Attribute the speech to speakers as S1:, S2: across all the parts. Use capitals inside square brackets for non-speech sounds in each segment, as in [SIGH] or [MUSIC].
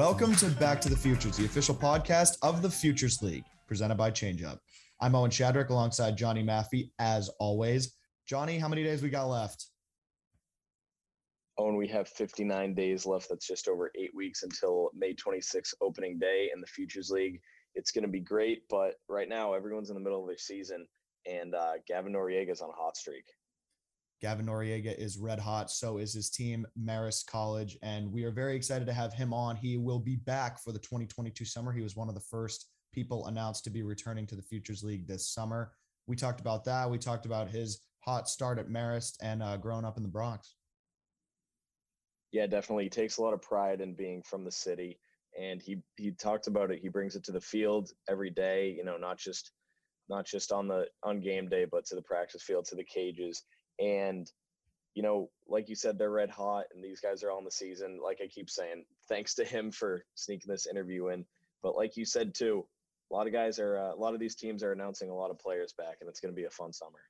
S1: Welcome to Back to the Futures, the official podcast of the Futures League, presented by ChangeUp. I'm Owen Shadrick alongside Johnny Maffey, as always. Johnny, how many days we got left?
S2: Owen, we have 59 days left. That's just over eight weeks until May 26th opening day in the Futures League. It's going to be great, but right now everyone's in the middle of their season, and uh, Gavin Noriega's on a hot streak.
S1: Gavin Noriega is red hot. So is his team, Marist College. And we are very excited to have him on. He will be back for the 2022 summer. He was one of the first people announced to be returning to the Futures League this summer. We talked about that. We talked about his hot start at Marist and uh, growing up in the Bronx.
S2: Yeah, definitely. He takes a lot of pride in being from the city. And he he talked about it. He brings it to the field every day, you know, not just not just on the on game day, but to the practice field, to the cages and, you know, like you said, they're red hot and these guys are all in the season. Like I keep saying, thanks to him for sneaking this interview in. But like you said too, a lot of guys are, uh, a lot of these teams are announcing a lot of players back, and it's going to be a fun summer.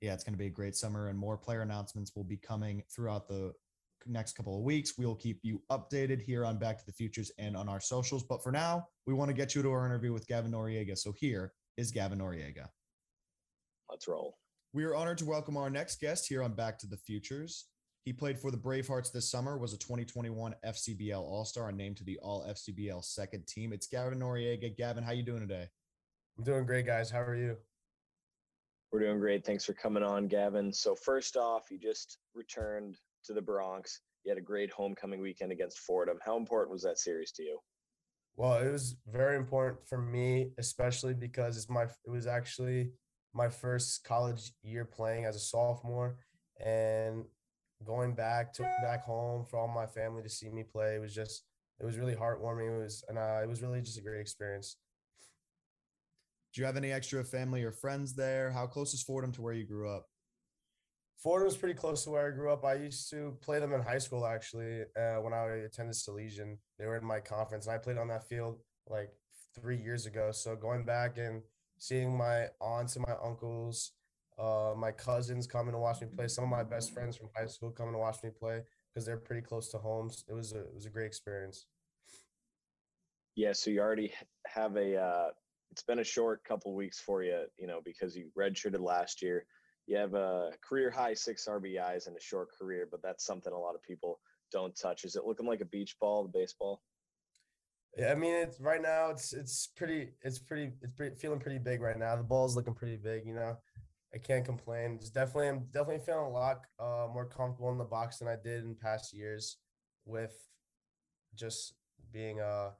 S1: Yeah, it's going to be a great summer, and more player announcements will be coming throughout the next couple of weeks. We will keep you updated here on Back to the Futures and on our socials. But for now, we want to get you to our interview with Gavin Noriega. So here is Gavin Noriega.
S2: Let's roll.
S1: We are honored to welcome our next guest here on Back to the Futures. He played for the Bravehearts this summer, was a 2021 FCBL All-Star, and named to the All FCBL second team. It's Gavin Noriega. Gavin, how you doing today?
S3: I'm doing great, guys. How are you?
S2: We're doing great. Thanks for coming on, Gavin. So first off, you just returned to the Bronx. You had a great homecoming weekend against Fordham. How important was that series to you?
S3: Well, it was very important for me, especially because it's my it was actually my first college year playing as a sophomore and going back to back home for all my family to see me play was just it was really heartwarming. It was and uh, it was really just a great experience.
S1: Do you have any extra family or friends there? How close is fordham to where you grew up?
S3: Fordham fordham's pretty close to where i grew up. I used to play them in high school actually uh, when i attended salesian they were in my conference and i played on that field like three years ago. So going back and seeing my aunts and my uncles, uh, my cousins coming to watch me play. Some of my best friends from high school coming to watch me play because they're pretty close to homes. It was a it was a great experience.
S2: Yeah, so you already have a. Uh, it's been a short couple weeks for you, you know, because you redshirted last year. You have a career high six RBIs in a short career, but that's something a lot of people don't touch. Is it looking like a beach ball, the baseball?
S3: I mean, it's right now. It's it's pretty. It's pretty. It's pretty, feeling pretty big right now. The ball's looking pretty big. You know, I can't complain. It's definitely. I'm definitely feeling a lot uh, more comfortable in the box than I did in past years, with just being uh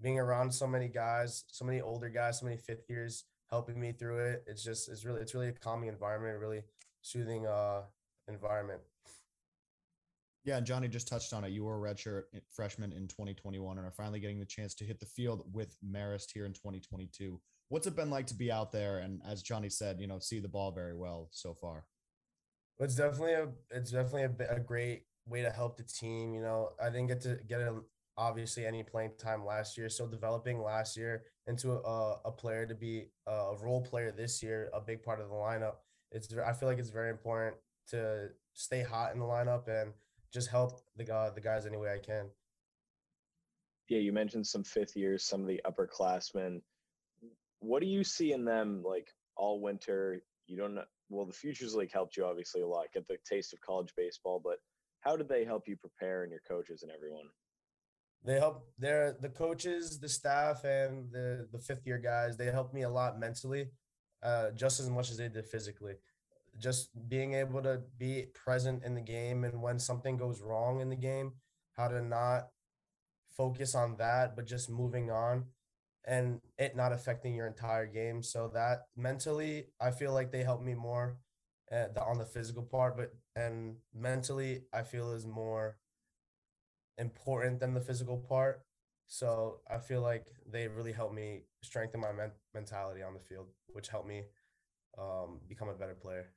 S3: being around so many guys, so many older guys, so many fifth years helping me through it. It's just it's really it's really a calming environment, really soothing uh environment.
S1: Yeah, and Johnny just touched on it. You were a redshirt freshman in 2021 and are finally getting the chance to hit the field with Marist here in 2022. What's it been like to be out there and, as Johnny said, you know, see the ball very well so far?
S3: It's definitely a it's definitely a, a great way to help the team. You know, I didn't get to get a, obviously any playing time last year, so developing last year into a, a player to be a role player this year, a big part of the lineup. It's I feel like it's very important to stay hot in the lineup and just help the guy the guys any way I can.
S2: Yeah, you mentioned some fifth years, some of the upperclassmen. What do you see in them like all winter? You don't know. Well, the Futures League helped you obviously a lot, get the taste of college baseball, but how did they help you prepare and your coaches and everyone?
S3: They help they're the coaches, the staff, and the the fifth year guys. They helped me a lot mentally, uh, just as much as they did physically just being able to be present in the game and when something goes wrong in the game, how to not focus on that, but just moving on and it not affecting your entire game. So that mentally, I feel like they help me more uh, on the physical part, but and mentally, I feel is more important than the physical part. So I feel like they really helped me strengthen my men- mentality on the field, which helped me um, become a better player.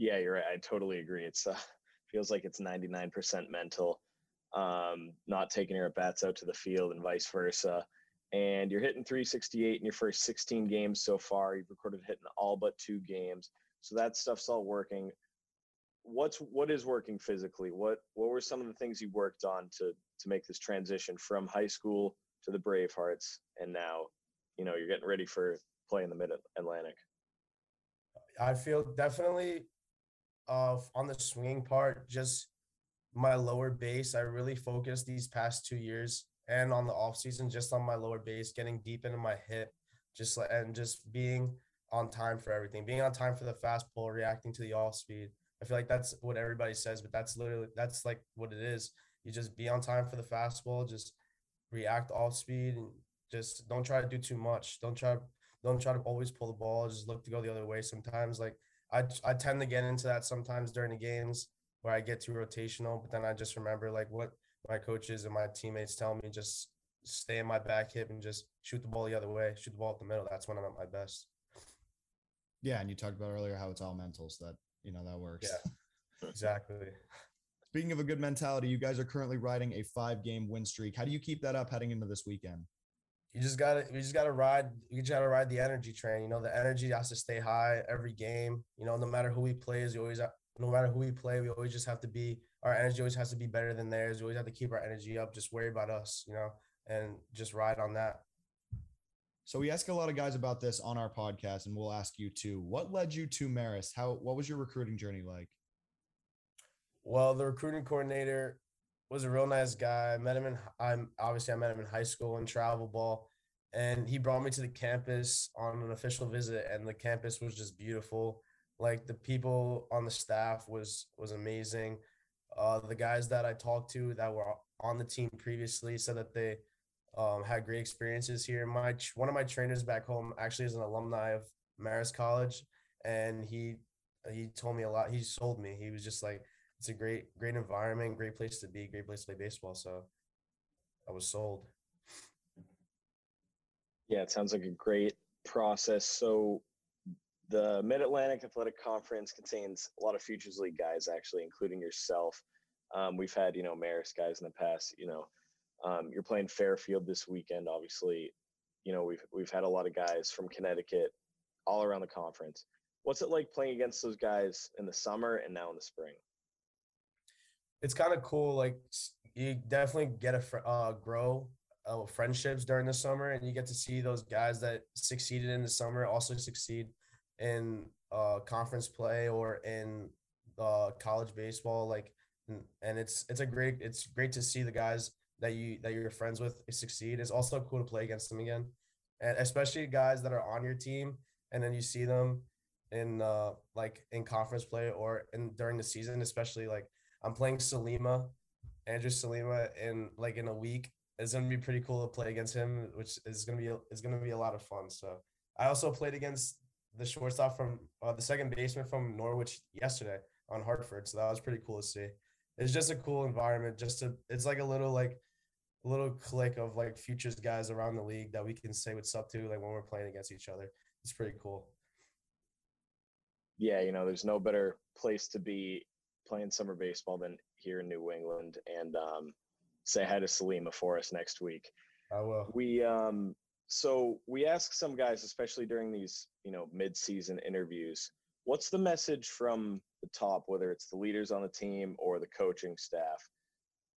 S2: Yeah, you're right. I totally agree. It's uh, [LAUGHS] feels like it's 99% mental, um, not taking your bats out to the field and vice versa. And you're hitting 368 in your first 16 games so far. You've recorded hitting all but two games. So that stuff's all working. what's what is working physically? What what were some of the things you worked on to to make this transition from high school to the Bravehearts, and now, you know, you're getting ready for play in the Mid Atlantic?
S3: I feel definitely on the swinging part, just my lower base. I really focused these past two years and on the off season, just on my lower base, getting deep into my hip, just and just being on time for everything, being on time for the fastball, reacting to the off speed. I feel like that's what everybody says, but that's literally that's like what it is. You just be on time for the fastball, just react off speed, and just don't try to do too much. Don't try don't try to always pull the ball. Just look to go the other way. Sometimes like I I tend to get into that sometimes during the games where I get too rotational, but then I just remember like what my coaches and my teammates tell me just stay in my back hip and just shoot the ball the other way, shoot the ball at the middle. That's when I'm at my best.
S1: Yeah, and you talked about earlier how it's all mental, so that you know that works.
S3: Yeah, exactly.
S1: Speaking of a good mentality, you guys are currently riding a five-game win streak. How do you keep that up heading into this weekend?
S3: You just gotta, you just gotta ride. You just gotta ride the energy train. You know, the energy has to stay high every game. You know, no matter who we play, is you always, no matter who we play, we always just have to be. Our energy always has to be better than theirs. We always have to keep our energy up. Just worry about us. You know, and just ride on that.
S1: So we ask a lot of guys about this on our podcast, and we'll ask you too. What led you to Marist? How what was your recruiting journey like?
S3: Well, the recruiting coordinator was a real nice guy. I met him in I'm obviously I met him in high school in travel ball, and he brought me to the campus on an official visit, and the campus was just beautiful. Like the people on the staff was was amazing. Uh, the guys that I talked to that were on the team previously said that they um, had great experiences here. My one of my trainers back home actually is an alumni of Marist College, and he he told me a lot. He sold me. He was just like, it's a great great environment, great place to be, great place to play baseball. So I was sold.
S2: Yeah, it sounds like a great process. So the Mid Atlantic Athletic Conference contains a lot of Futures League guys, actually, including yourself. Um, we've had, you know, Marist guys in the past. You know, um, you're playing Fairfield this weekend, obviously. You know, we've we've had a lot of guys from Connecticut all around the conference. What's it like playing against those guys in the summer and now in the spring?
S3: It's kind of cool. Like you definitely get a uh, grow uh, friendships during the summer, and you get to see those guys that succeeded in the summer also succeed in uh, conference play or in uh, college baseball. Like, and it's it's a great it's great to see the guys that you that you're friends with succeed. It's also cool to play against them again, and especially guys that are on your team, and then you see them in uh like in conference play or in during the season, especially like I'm playing Salima, Andrew Salima in like in a week. It's gonna be pretty cool to play against him, which is gonna be it's gonna be a lot of fun. So I also played against the shortstop from uh, the second baseman from Norwich yesterday on Hartford, so that was pretty cool to see. It's just a cool environment. Just to it's like a little like a little click of like futures guys around the league that we can say what's up to like when we're playing against each other. It's pretty cool.
S2: Yeah, you know, there's no better place to be playing summer baseball than here in New England. And um, say hi to Salima for us next week.
S3: I will.
S2: We um, so we ask some guys, especially during these you know mid-season interviews, what's the message from the top, whether it's the leaders on the team or the coaching staff?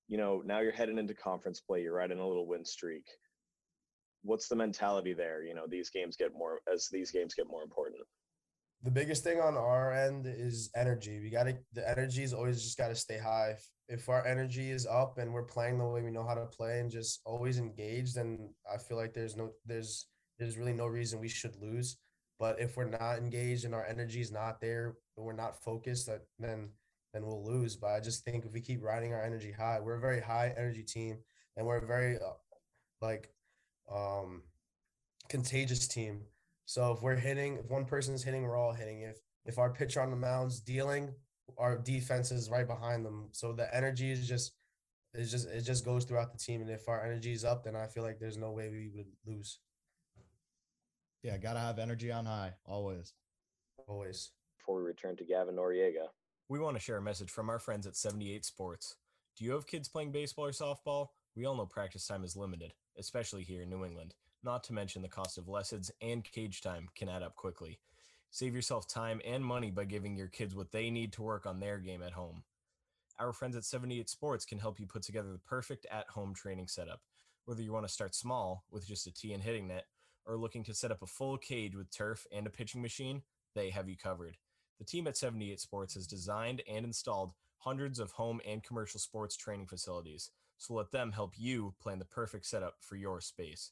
S2: you know, now you're heading into conference play, you're riding a little win streak. What's the mentality there? You know, these games get more as these games get more important.
S3: The biggest thing on our end is energy. We got to the energy is always just got to stay high. If our energy is up and we're playing the way we know how to play and just always engaged, then I feel like there's no there's there's really no reason we should lose. But if we're not engaged and our energy is not there, we're not focused, then then we'll lose. But I just think if we keep riding our energy high, we're a very high energy team, and we're a very uh, like um, contagious team. So if we're hitting, if one person's hitting, we're all hitting. If if our pitcher on the mound's dealing, our defense is right behind them. So the energy is just it just it just goes throughout the team. And if our energy is up, then I feel like there's no way we would lose.
S1: Yeah, gotta have energy on high always.
S3: Always.
S2: Before we return to Gavin Noriega.
S4: We want to share a message from our friends at 78 Sports. Do you have kids playing baseball or softball? We all know practice time is limited, especially here in New England, not to mention the cost of lessons and cage time can add up quickly. Save yourself time and money by giving your kids what they need to work on their game at home. Our friends at 78 Sports can help you put together the perfect at home training setup. Whether you want to start small with just a tee and hitting net or looking to set up a full cage with turf and a pitching machine, they have you covered. The team at 78 Sports has designed and installed hundreds of home and commercial sports training facilities, so let them help you plan the perfect setup for your space.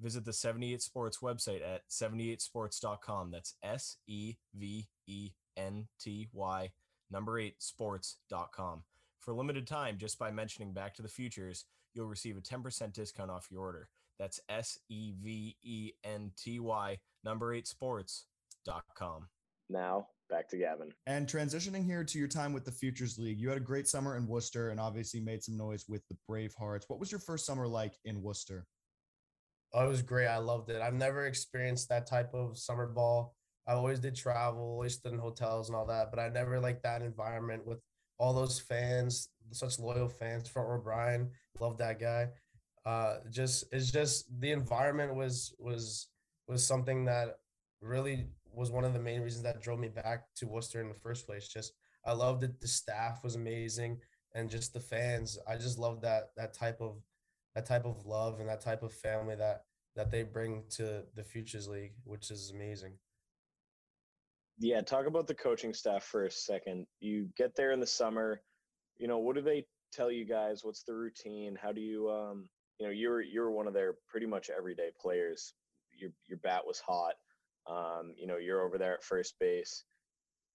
S4: Visit the 78 Sports website at 78sports.com. That's S E V E N T Y number 8 sports.com. For a limited time, just by mentioning Back to the Futures, you'll receive a 10% discount off your order. That's S E V E N T Y number 8 sports.com.
S2: Now, back to Gavin.
S1: And transitioning here to your time with the Futures League, you had a great summer in Worcester and obviously made some noise with the Bravehearts. What was your first summer like in Worcester?
S3: Oh, it was great. I loved it. I've never experienced that type of summer ball. I always did travel, always stood in hotels and all that, but I never liked that environment with all those fans, such loyal fans. Front row Brian, love that guy. Uh, just it's just the environment was was was something that really was one of the main reasons that drove me back to Worcester in the first place. Just I loved it. The staff was amazing, and just the fans. I just loved that that type of that type of love and that type of family that that they bring to the Futures League, which is amazing.
S2: Yeah, talk about the coaching staff for a second. You get there in the summer, you know, what do they tell you guys? What's the routine? How do you um, you know, you're you're one of their pretty much everyday players. Your your bat was hot. Um, you know, you're over there at first base,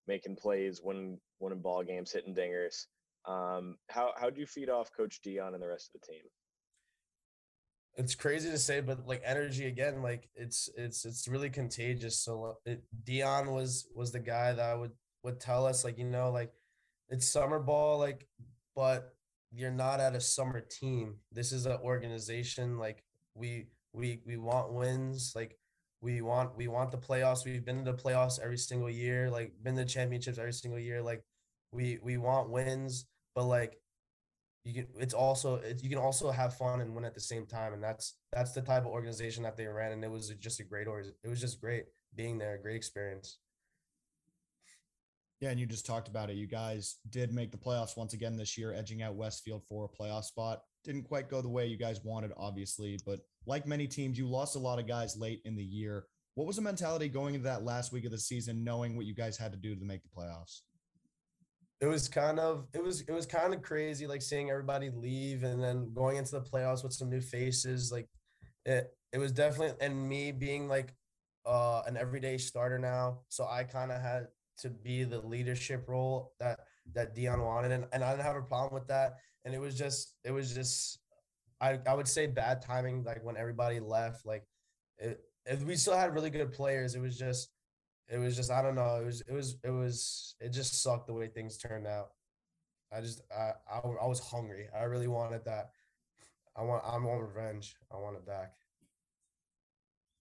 S2: making plays, winning winning ball games, hitting dingers. Um, how how do you feed off Coach Dion and the rest of the team?
S3: It's crazy to say, but like energy again, like it's it's it's really contagious. So uh, it, Dion was was the guy that would would tell us like you know like it's summer ball like, but you're not at a summer team. This is an organization like we we we want wins like we want we want the playoffs. We've been to the playoffs every single year, like been to championships every single year. Like we we want wins, but like you can it's also you can also have fun and win at the same time. And that's that's the type of organization that they ran. And it was just a great or it was just great being there a great experience.
S1: Yeah and you just talked about it. You guys did make the playoffs once again this year edging out westfield for a playoff spot. Didn't quite go the way you guys wanted obviously but like many teams you lost a lot of guys late in the year. What was the mentality going into that last week of the season knowing what you guys had to do to make the playoffs
S3: it was kind of it was it was kind of crazy like seeing everybody leave and then going into the playoffs with some new faces like it it was definitely and me being like uh an everyday starter now so i kind of had to be the leadership role that that dion wanted and, and i didn't have a problem with that and it was just it was just i i would say bad timing like when everybody left like it, if we still had really good players it was just it was just I don't know. It was it was it was it just sucked the way things turned out. I just I I, I was hungry. I really wanted that. I want I want revenge. I want it back.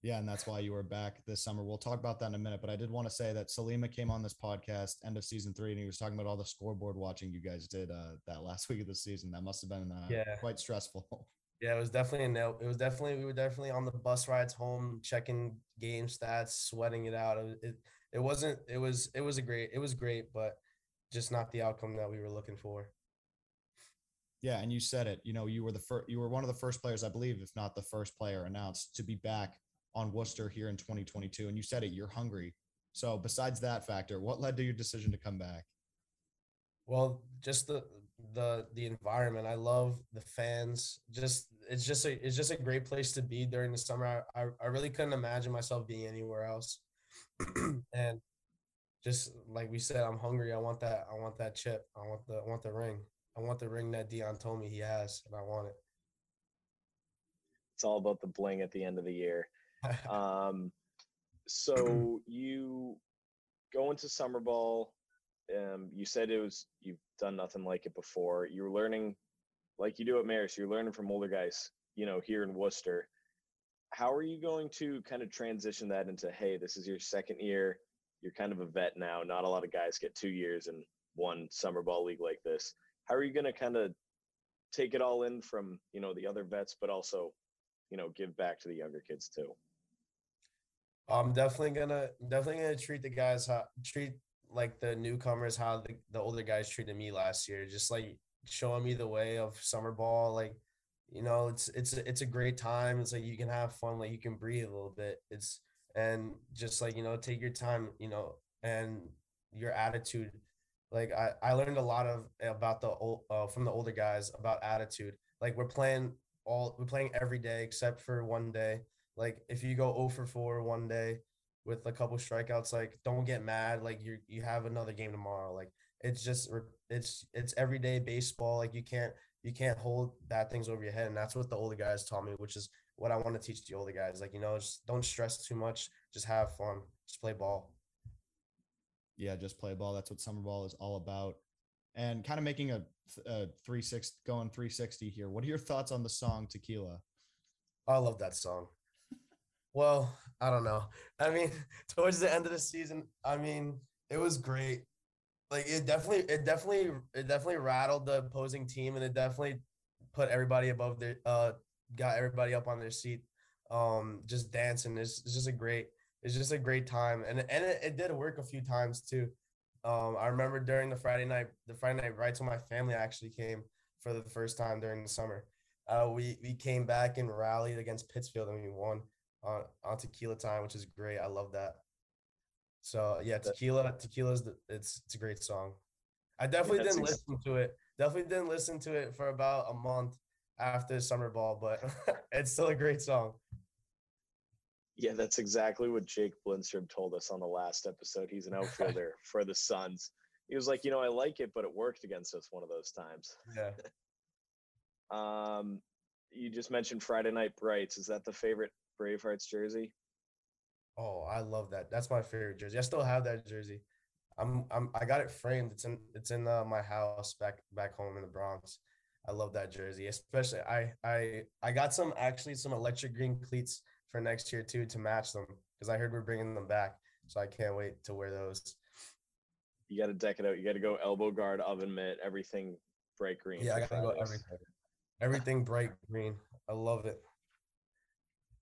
S1: Yeah, and that's why you were back this summer. We'll talk about that in a minute, but I did want to say that Salima came on this podcast end of season three, and he was talking about all the scoreboard watching you guys did uh, that last [LAUGHS] week of the season. That must have been uh, yeah. quite stressful. [LAUGHS]
S3: Yeah, it was definitely a no. It was definitely we were definitely on the bus rides home, checking game stats, sweating it out. It, it it wasn't. It was it was a great. It was great, but just not the outcome that we were looking for.
S1: Yeah, and you said it. You know, you were the first. You were one of the first players, I believe, if not the first player announced to be back on Worcester here in 2022. And you said it. You're hungry. So, besides that factor, what led to your decision to come back?
S3: Well, just the the the environment. I love the fans. Just it's just a it's just a great place to be during the summer. I I, I really couldn't imagine myself being anywhere else. [CLEARS THROAT] and just like we said, I'm hungry. I want that. I want that chip. I want the I want the ring. I want the ring that Dion told me he has, and I want it.
S2: It's all about the bling at the end of the year. [LAUGHS] um, so you go into summer ball um, you said it was you've done nothing like it before. You're learning, like you do at Marist. You're learning from older guys, you know, here in Worcester. How are you going to kind of transition that into, hey, this is your second year. You're kind of a vet now. Not a lot of guys get two years in one summer ball league like this. How are you going to kind of take it all in from you know the other vets, but also, you know, give back to the younger kids too?
S3: I'm definitely gonna definitely gonna treat the guys how treat like the newcomers how the, the older guys treated me last year. Just like showing me the way of summer ball. Like, you know, it's it's it's a great time. It's like you can have fun, like you can breathe a little bit. It's and just like you know, take your time, you know, and your attitude. Like I, I learned a lot of about the old uh, from the older guys about attitude. Like we're playing all we're playing every day except for one day. Like if you go 0 for 4 one day with a couple strikeouts, like don't get mad. Like you you have another game tomorrow. Like it's just it's it's everyday baseball. Like you can't you can't hold bad things over your head, and that's what the older guys taught me, which is what I want to teach the older guys. Like you know, just don't stress too much. Just have fun. Just play ball.
S1: Yeah, just play ball. That's what summer ball is all about. And kind of making a, a 360 going 360 here. What are your thoughts on the song Tequila?
S3: I love that song. Well, I don't know. I mean, [LAUGHS] towards the end of the season, I mean, it was great. Like it definitely, it definitely, it definitely rattled the opposing team, and it definitely put everybody above their, uh, got everybody up on their seat, um, just dancing. It's, it's just a great, it's just a great time, and and it, it did work a few times too. Um, I remember during the Friday night, the Friday Night Brights when my family actually came for the first time during the summer. Uh, we we came back and rallied against Pittsfield and we won on on tequila time, which is great. I love that. So yeah, tequila tequila's the, it's it's a great song. I definitely yeah, didn't listen to it. Definitely didn't listen to it for about a month after summer ball, but [LAUGHS] it's still a great song.
S2: Yeah, that's exactly what Jake Blindstrom told us on the last episode. He's an outfielder [LAUGHS] for the Suns. He was like, you know, I like it, but it worked against us one of those times.
S3: Yeah. [LAUGHS]
S2: um, you just mentioned Friday Night Brights. Is that the favorite Bravehearts jersey?
S3: Oh, I love that. That's my favorite jersey. I still have that jersey. I'm I'm I got it framed. It's in it's in uh, my house back back home in the Bronx. I love that jersey. Especially I I I got some actually some electric green cleats for next year too to match them because I heard we're bringing them back. So I can't wait to wear those.
S2: You got to deck it out. You got to go elbow guard, oven mitt, everything bright green.
S3: Yeah, I got to go everything. Everything bright green. I love it.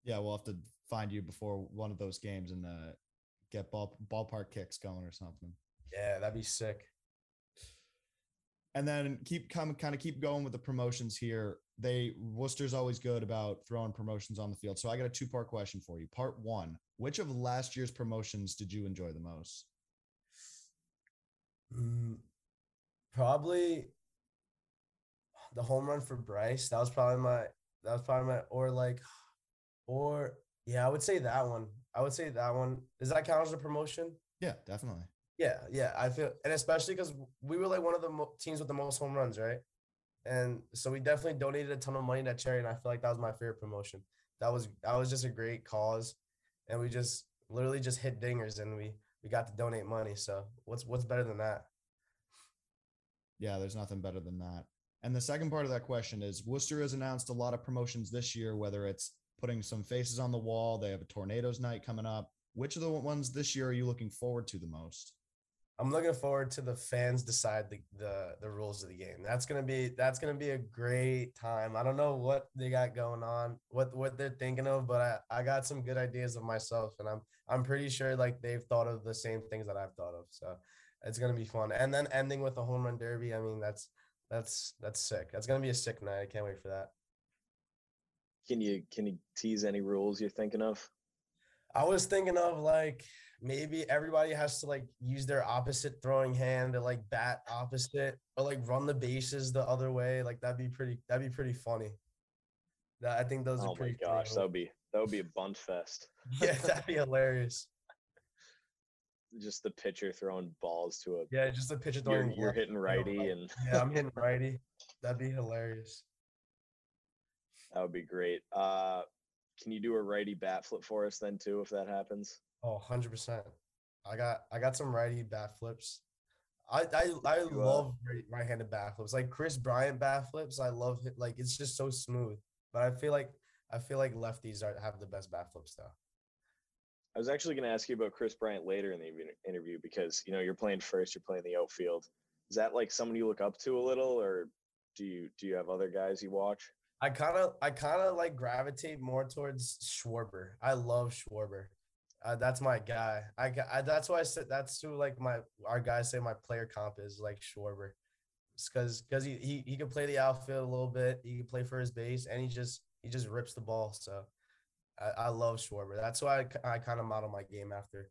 S1: Yeah, we'll have to find you before one of those games and uh, get ball ballpark kicks going or something.
S3: Yeah, that'd be sick.
S1: And then keep come kind of keep going with the promotions here. They Worcester's always good about throwing promotions on the field. So I got a two part question for you. Part one: Which of last year's promotions did you enjoy the most?
S3: Mm, probably the home run for Bryce. That was probably my. That was probably my. Or like, or yeah, I would say that one. I would say that one. Does that count as a promotion?
S1: Yeah, definitely.
S3: Yeah, yeah. I feel, and especially because we were like one of the mo- teams with the most home runs, right? And so we definitely donated a ton of money to charity, and I feel like that was my favorite promotion. That was that was just a great cause, and we just literally just hit dingers, and we we got to donate money. So what's what's better than that?
S1: Yeah, there's nothing better than that. And the second part of that question is Worcester has announced a lot of promotions this year, whether it's putting some faces on the wall. They have a tornadoes night coming up. Which of the ones this year are you looking forward to the most?
S3: I'm looking forward to the fans decide the, the the rules of the game. That's gonna be that's gonna be a great time. I don't know what they got going on, what what they're thinking of, but I, I got some good ideas of myself, and I'm I'm pretty sure like they've thought of the same things that I've thought of. So it's gonna be fun. And then ending with a home run derby. I mean that's that's that's sick. That's gonna be a sick night. I can't wait for that.
S2: Can you can you tease any rules you're thinking of?
S3: I was thinking of like maybe everybody has to like use their opposite throwing hand to like bat opposite or like run the bases the other way. Like that'd be pretty that'd be pretty funny. That I think those
S2: oh
S3: are pretty
S2: Oh my gosh, that would be that would be a bunt fest. [LAUGHS] [LAUGHS]
S3: yeah, that'd be hilarious.
S2: Just the pitcher throwing balls to a
S3: yeah, just the pitcher throwing.
S2: You're, you're hitting righty and
S3: yeah, I'm hitting righty. That'd be hilarious.
S2: That would be great. Uh, can you do a righty bat flip for us then too, if that happens?
S3: Oh, 100%. I got I got some righty bat flips. I I, I love right-handed bat flips. Like Kris Bryant bat flips, I love it. Like it's just so smooth. But I feel like I feel like lefties are have the best bat flips though.
S2: I was actually going to ask you about Kris Bryant later in the interview because you know you're playing first, you're playing the outfield. Is that like someone you look up to a little, or do you do you have other guys you watch?
S3: I kind of I kind of like gravitate more towards Schwarber. I love Schwarber. Uh, that's my guy. I, I that's why I said that's who like my our guys say my player comp is like Schwarber, because because he, he he can play the outfield a little bit. He can play for his base, and he just he just rips the ball. So I, I love Schwarber. That's why I, I kind of model my game after.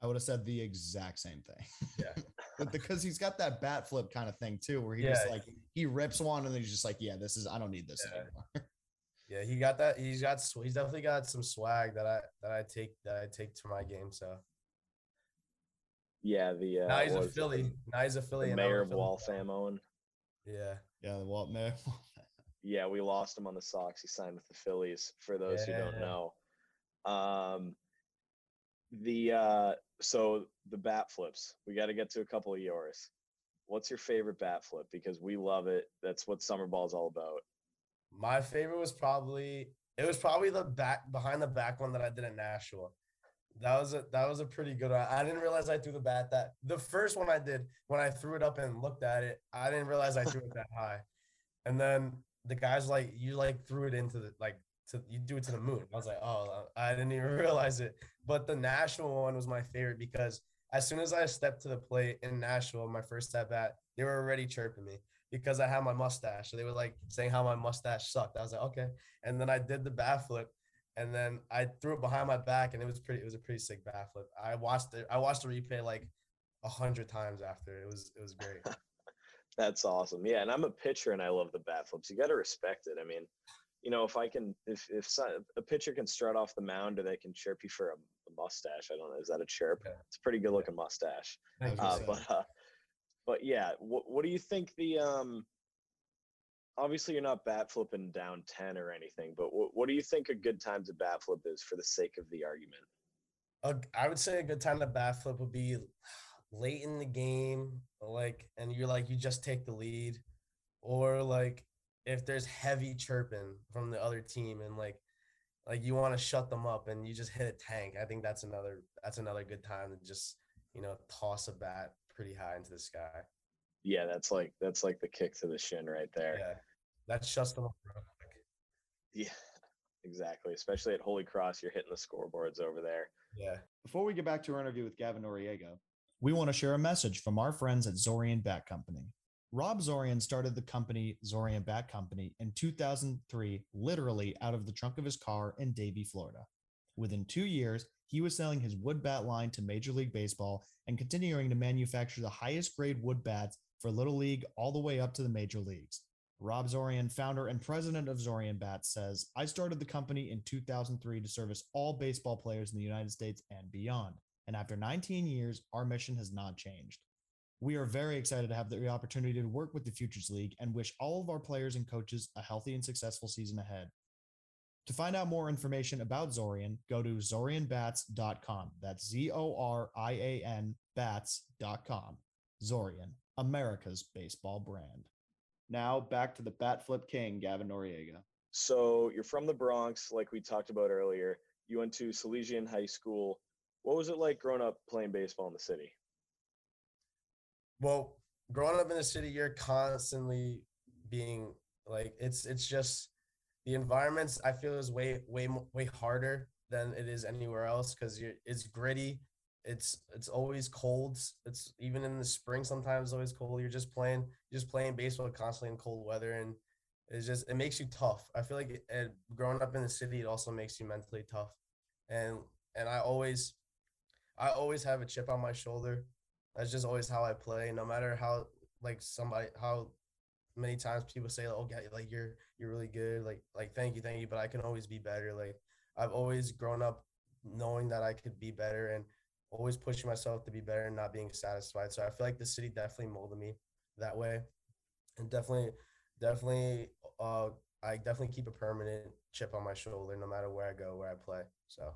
S1: I would have said the exact same thing.
S3: Yeah. [LAUGHS]
S1: but because he's got that bat flip kind of thing too, where he
S3: Yeah.
S1: just like he rips one and then he's just like, yeah, this is I don't need this
S3: Yeah.
S1: anymore. [LAUGHS]
S3: Yeah, he got that. He's got he's definitely got some swag that I that I take that I take to my game. So
S2: Yeah, the uh,
S3: now he's a
S2: was it,
S3: Philly.
S2: the-
S3: Now he's a Philly.
S2: the
S3: and I'm a
S2: mayor of
S3: Philly.
S2: Waltham, Owen.
S3: Yeah.
S1: yeah, the Walt Mayor.
S2: Yeah, we lost him on the Sox. He signed with the Phillies. For those who don't know, um, the uh, so the bat flips. We got to get to a couple of yours. What's your favorite bat flip? Because we love it. That's what summer ball is all about.
S3: My favorite was probably it was probably the back behind the back one that I did at Nashua. That was a that was a pretty good one. I didn't realize I threw the bat that the first one I did when I threw it up and looked at it, I didn't realize I threw it that [LAUGHS] high. And then the guys like you like threw it into the like to you do it to the moon. I was like, oh, I didn't even [LAUGHS] realize it. But the Nashua one was my favorite because as soon as I stepped to the plate in Nashua, my first at bat, they were already chirping me because I had my mustache. So they were like saying how my mustache sucked. I was like, okay. And then I did the bat flip, and then I threw it behind my back, and it was pretty. It was a pretty sick bat flip. I watched it. I watched the replay like a hundred times after. It was it was great. [LAUGHS]
S2: That's awesome. Yeah, and I'm a pitcher and I love the bat flips. You got to respect it. I mean, you know, if I can, if if so- a pitcher can strut off the mound or they can chirp you for a, a mustache, I don't know, is that a chirp?
S3: Yeah.
S2: It's a pretty good looking mustache. Uh, but uh, but yeah, what what do you think the um? Obviously, you're not bat flipping down ten or anything, but what what do you think a good time to bat flip is for the sake of the argument?
S3: I would say a good time to bat flip would be late in the game, like, and you're like, you just take the lead, or like if there's heavy chirping from the other team and like, like you want to shut them up and you just hit a tank. I think that's another that's another good time to just you know toss a bat pretty high into the sky.
S2: Yeah, that's like that's like the kick to the shin right there.
S3: Yeah, that shuts them up. real quick.
S2: Yeah, exactly. Especially at Holy Cross, you're hitting the scoreboards over there.
S3: Yeah.
S1: Before we get back to our interview with Gavin Noriega, we want to share a message from our friends at Zorian Bat Company. Rob Zorian started the company Zorian Bat Company in 2003, literally out of the trunk of his car in Davie, Florida. Within two years, he was selling his wood bat line to Major League Baseball and continuing to manufacture the highest grade wood bats for Little League all the way up to the major leagues. Rob Zorian, founder and president of Zorian Bats, says, I started the company in 2003 to service all baseball players in the United States and beyond. And after 19 years, our mission has not changed. We are very excited to have the opportunity to work with the Futures League and wish all of our players and coaches a healthy and successful season ahead. To find out more information about Zorian, go to zorianbats.com. That's Z O R I A N bats.com. Zorian, America's baseball brand. Now back to the bat flip king, Gavin Noriega.
S2: So you're from the Bronx, like we talked about earlier. You went to Salesian High School. What was it like growing up playing baseball in the city?
S3: Well growing up in the city you're constantly being like it's it's just the environments i feel is way way way harder than it is anywhere else because you're it's gritty it's it's always cold it's even in the spring sometimes always cold you're just playing you're just playing baseball constantly in cold weather and it's just it makes you tough. I feel like it, it, growing up in the city it also makes you mentally tough and and i always i always have a chip on my shoulder that's just always how I play. No matter how like somebody how many times people say, "Oh, yeah, like you're you're really good." Like like thank you, thank you, but I can always be better. Like I've always grown up knowing that I could be better and always pushing myself to be better and not being satisfied. So I feel like the city definitely molded me that way, and definitely definitely uh I definitely keep a permanent chip on my shoulder no matter where I go, where I play. So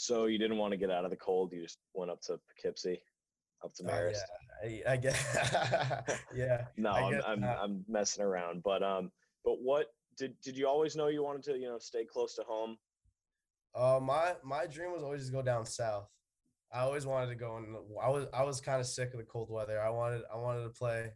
S2: So you didn't want to get out of the cold. You just went up to Poughkeepsie, up to
S3: uh,
S2: Marist.
S3: yeah, I, I get [LAUGHS] yeah. [LAUGHS]
S2: No,
S3: I
S2: I'm I'm,
S3: that.
S2: I'm messing around. But um, but what did did you always know you wanted to you know stay close to home?
S3: Uh, my my dream was always to go down south. I always wanted to go in. I was I was kind of sick of the cold weather. I wanted I wanted to play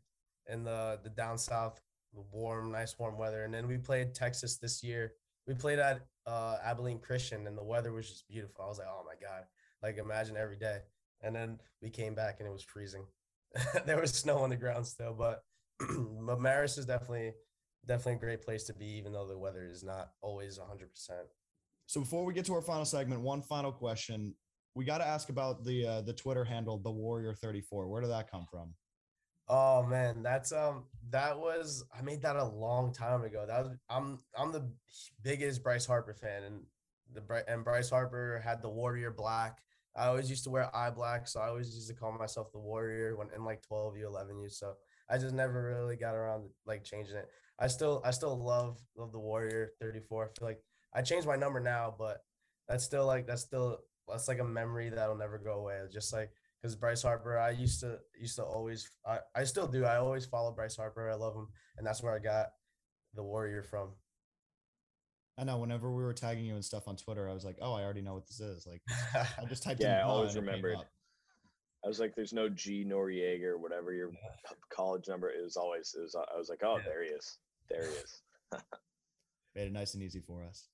S3: in the the down south, the warm, nice warm weather. And then we played Texas this year we played at uh, Abilene Christian, and the weather was just beautiful. I was like, oh my god, like imagine every day. And then we came back, and it was freezing. [LAUGHS] there was snow on the ground still, but [CLEARS THROAT] but Marist is definitely definitely a great place to be, even though the weather is not always 100. percent
S1: So before we get to our final segment, one final question: We got to ask about the uh, the Twitter handle, the Warrior Thirty Four. Where did that come from?
S3: Oh man, that's um that was I made that a long time ago. That was I'm I'm the biggest Bryce Harper fan and the and Bryce Harper had the Warrior black. I always used to wear eye black, so I always used to call myself the Warrior when in like 12U, 11U. So I just never really got around to, like changing it. I still I still love love the Warrior 34. I feel like I changed my number now, but that's still like that's still that's like a memory that'll never go away. Just like because Bryce Harper, I used to used to always I, I still do. I always follow Bryce Harper. I love him, and that's where I got the Warrior from.
S1: I know. Whenever we were tagging you and stuff on Twitter, I was like, "Oh, I already know what this is." Like, I just typed [LAUGHS]
S2: yeah, in. I always remembered. I was like, "There's no G Noriega or whatever your college number." It was always. It was. I was like, "Oh, yeah. there he is. There he is." [LAUGHS]
S1: Made it nice and easy for us.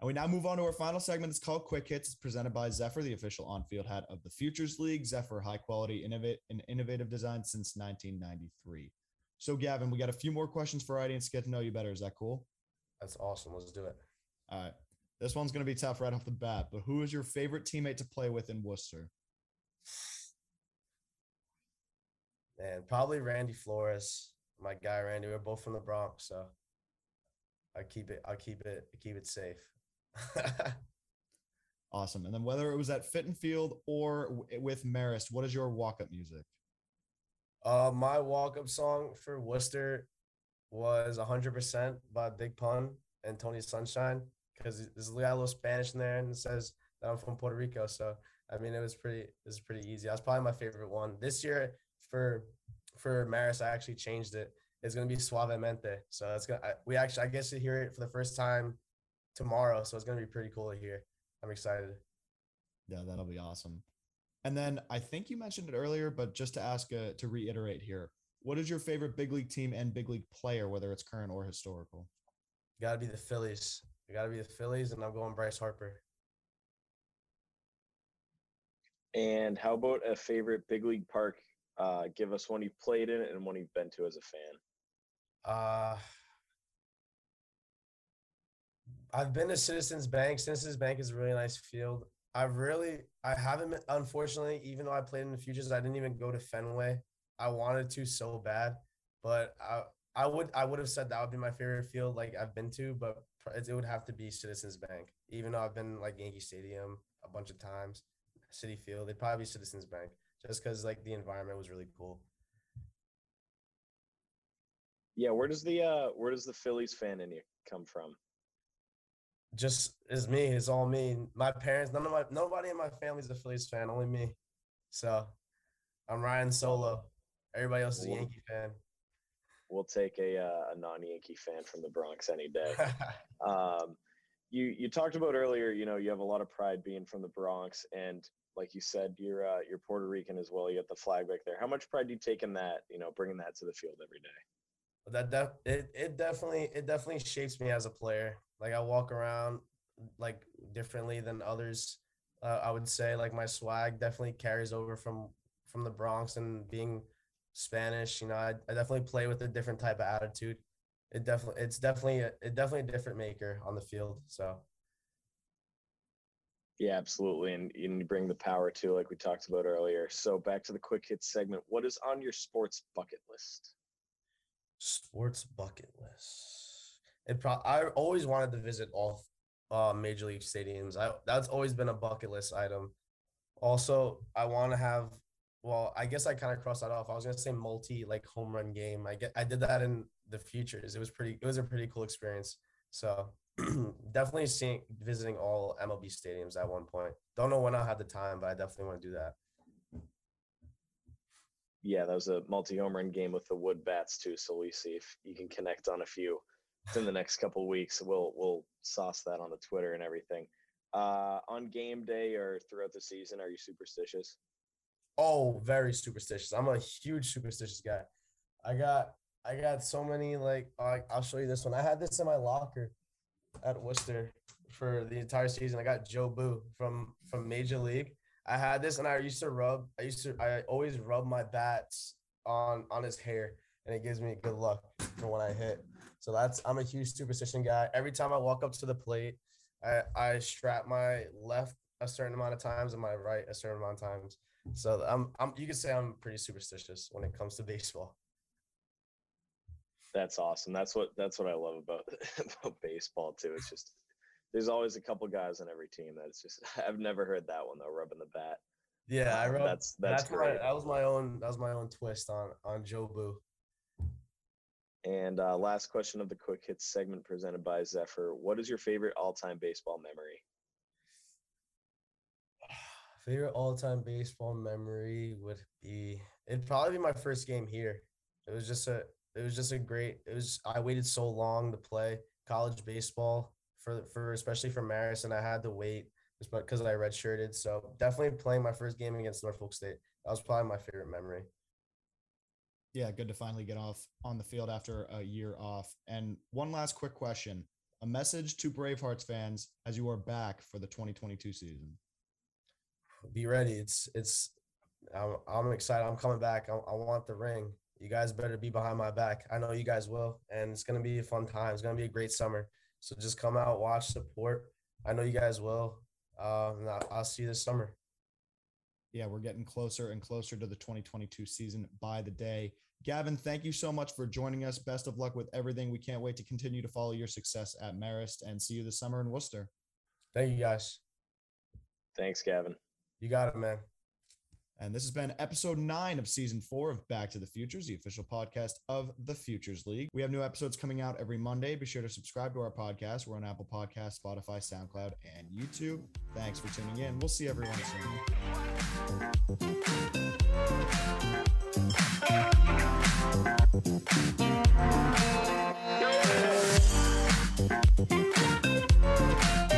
S1: And we now move on to our final segment. It's called Quick Hits. It's presented by Zephyr, the official on-field hat of the Futures League. Zephyr, high quality, innovate, and innovative design since 1993. So, Gavin, we got a few more questions for our audience to get to know you better. Is that cool?
S3: That's awesome. Let's do it.
S1: All right. This one's going to be tough right off the bat, but who is your favorite teammate to play with in Worcester?
S3: Man, probably Randy Flores, my guy Randy. We're both from the Bronx, so I keep it. I keep it. I keep it safe. [LAUGHS]
S1: awesome. And then whether it was at Fitton Field or with Marist, what is your walk-up music?
S3: Uh, my walk-up song for Worcester was 100% by Big Pun and Tony Sunshine because there's a little Spanish in there and it says that I'm from Puerto Rico. So I mean, it was pretty it was pretty easy. That's probably my favorite one this year for for Marist. I actually changed it. It's gonna be Suavemente. So it's gonna we actually I guess to hear it for the first time tomorrow. So it's gonna be pretty cool to hear. I'm excited.
S1: Yeah, that'll be awesome. And then I think you mentioned it earlier, but just to ask uh, to reiterate here, what is your favorite big league team and big league player, whether it's current or historical?
S3: Got to be the Phillies. Got to be the Phillies, and I'm going Bryce Harper.
S2: And how about a favorite big league park? Uh, give us one you've played in and one you've been to as a fan.
S3: Uh, I've been to Citizens Bank. Citizens Bank is a really nice field. I really, I haven't, unfortunately, even though I played in the futures, I didn't even go to Fenway. I wanted to so bad, but I, I would, I would have said that would be my favorite field like I've been to, but it would have to be Citizens Bank. Even though I've been like Yankee Stadium a bunch of times, Citi Field, it'd probably be Citizens Bank just because like the environment was really cool.
S2: Yeah, where does the uh where does the Phillies fan in you come from?
S3: Just is me. It's all me. My parents, none of my nobody in my family's a Phillies fan, only me. So I'm Ryan solo. Everybody else is a Yankee fan.
S2: We'll take a uh, a non-Yankee fan from the Bronx any day. [LAUGHS] um, you you talked about earlier. You know, you have a lot of pride being from the Bronx, and like you said, you're uh, you're Puerto Rican as well. You got the flag back there. How much pride do you take in that? You know, bringing that to the field every day
S3: that def- it, it definitely it definitely shapes me as a player like i walk around like differently than others uh, i would say like my swag definitely carries over from from the bronx and being spanish you know i, I definitely play with a different type of attitude it definitely it's definitely a, it definitely a different maker on the field so
S2: yeah, absolutely. And, and you bring the power too, like we talked about earlier. So back to the quick hits segment. What is on your sports bucket list?
S3: Sports bucket list. It pro- I always wanted to visit all uh, major league stadiums. I that's always been a bucket list item. Also, I want to have. Well, I guess I kind of crossed that off. I was gonna say multi like home run game. I get I did that in the futures. It was pretty. It was a pretty cool experience. So [CLEARS THROAT] definitely seeing visiting all MLB stadiums at one point. Don't know when I'll have the time, but I definitely want to do that
S2: yeah, that was a multi home run game with the wood bats too. So we see if you can connect on a few in the next couple weeks. We'll we'll sauce that on the Twitter and everything. Uh, on game day or throughout the season, are you superstitious?
S3: Oh, very superstitious. I'm a huge superstitious guy. I got I got so many like I'll show you this one. I had this in my locker. at Worcester for the entire season. I got Jobu from from Major League. I had this, and I used to rub. I used to. I always rub my bats on on his hair, and it gives me good luck for when I hit. So that's. I'm a huge superstition guy. Every time I walk up to the plate, I I strap my left a certain amount of times and my right a certain amount of times. So I'm. I'm. You could say I'm pretty superstitious when it comes to baseball.
S2: That's awesome. That's what that's what I love about [LAUGHS] about baseball too. It's just there's always a couple guys on every team that's just [LAUGHS] I've never heard that one though, rubbing the bat.
S3: Yeah, I
S2: Um,
S3: wrote.
S2: that's that's,
S3: That's, my, that was my own. That was my own twist on on Jobu.
S2: And uh, last question of the quick hits segment presented by Zephyr. What is your favorite all-time baseball memory? [SIGHS]
S3: Favorite all-time baseball memory would be it'd probably be my first game here. It was just a it was just a great it was I waited so long to play college baseball for for especially for Marist and I had to wait just because I redshirted. So definitely playing my first game against Norfolk State. That was probably my favorite memory.
S1: Yeah, good to finally get off on the field after a year off. And one last quick question a message to Bravehearts fans as you are back for the 2022 season.
S3: Be ready. It's it's I'm, I'm excited. I'm coming back. I, I want the ring. You guys better be behind my back. I know you guys will, and it's gonna be a fun time. It's gonna be a great summer. So just come out, watch, support. I know you guys will. Uh, and I'll, I'll see you this summer.
S1: Yeah, we're getting closer and closer to the 2022 season by the day. Gavin, thank you so much for joining us. Best of luck with everything. We can't wait to continue to follow your success at Marist and see you this summer in Worcester.
S3: Thank you guys.
S2: Thanks, Gavin.
S3: You got it, man.
S1: And this has been episode nine of season four of Back to the Futures, the official podcast of the Futures League. We have new episodes coming out every Monday. Be sure to subscribe to our podcast. We're on Apple Podcasts, Spotify, SoundCloud, and YouTube. Thanks for tuning in. We'll see everyone soon.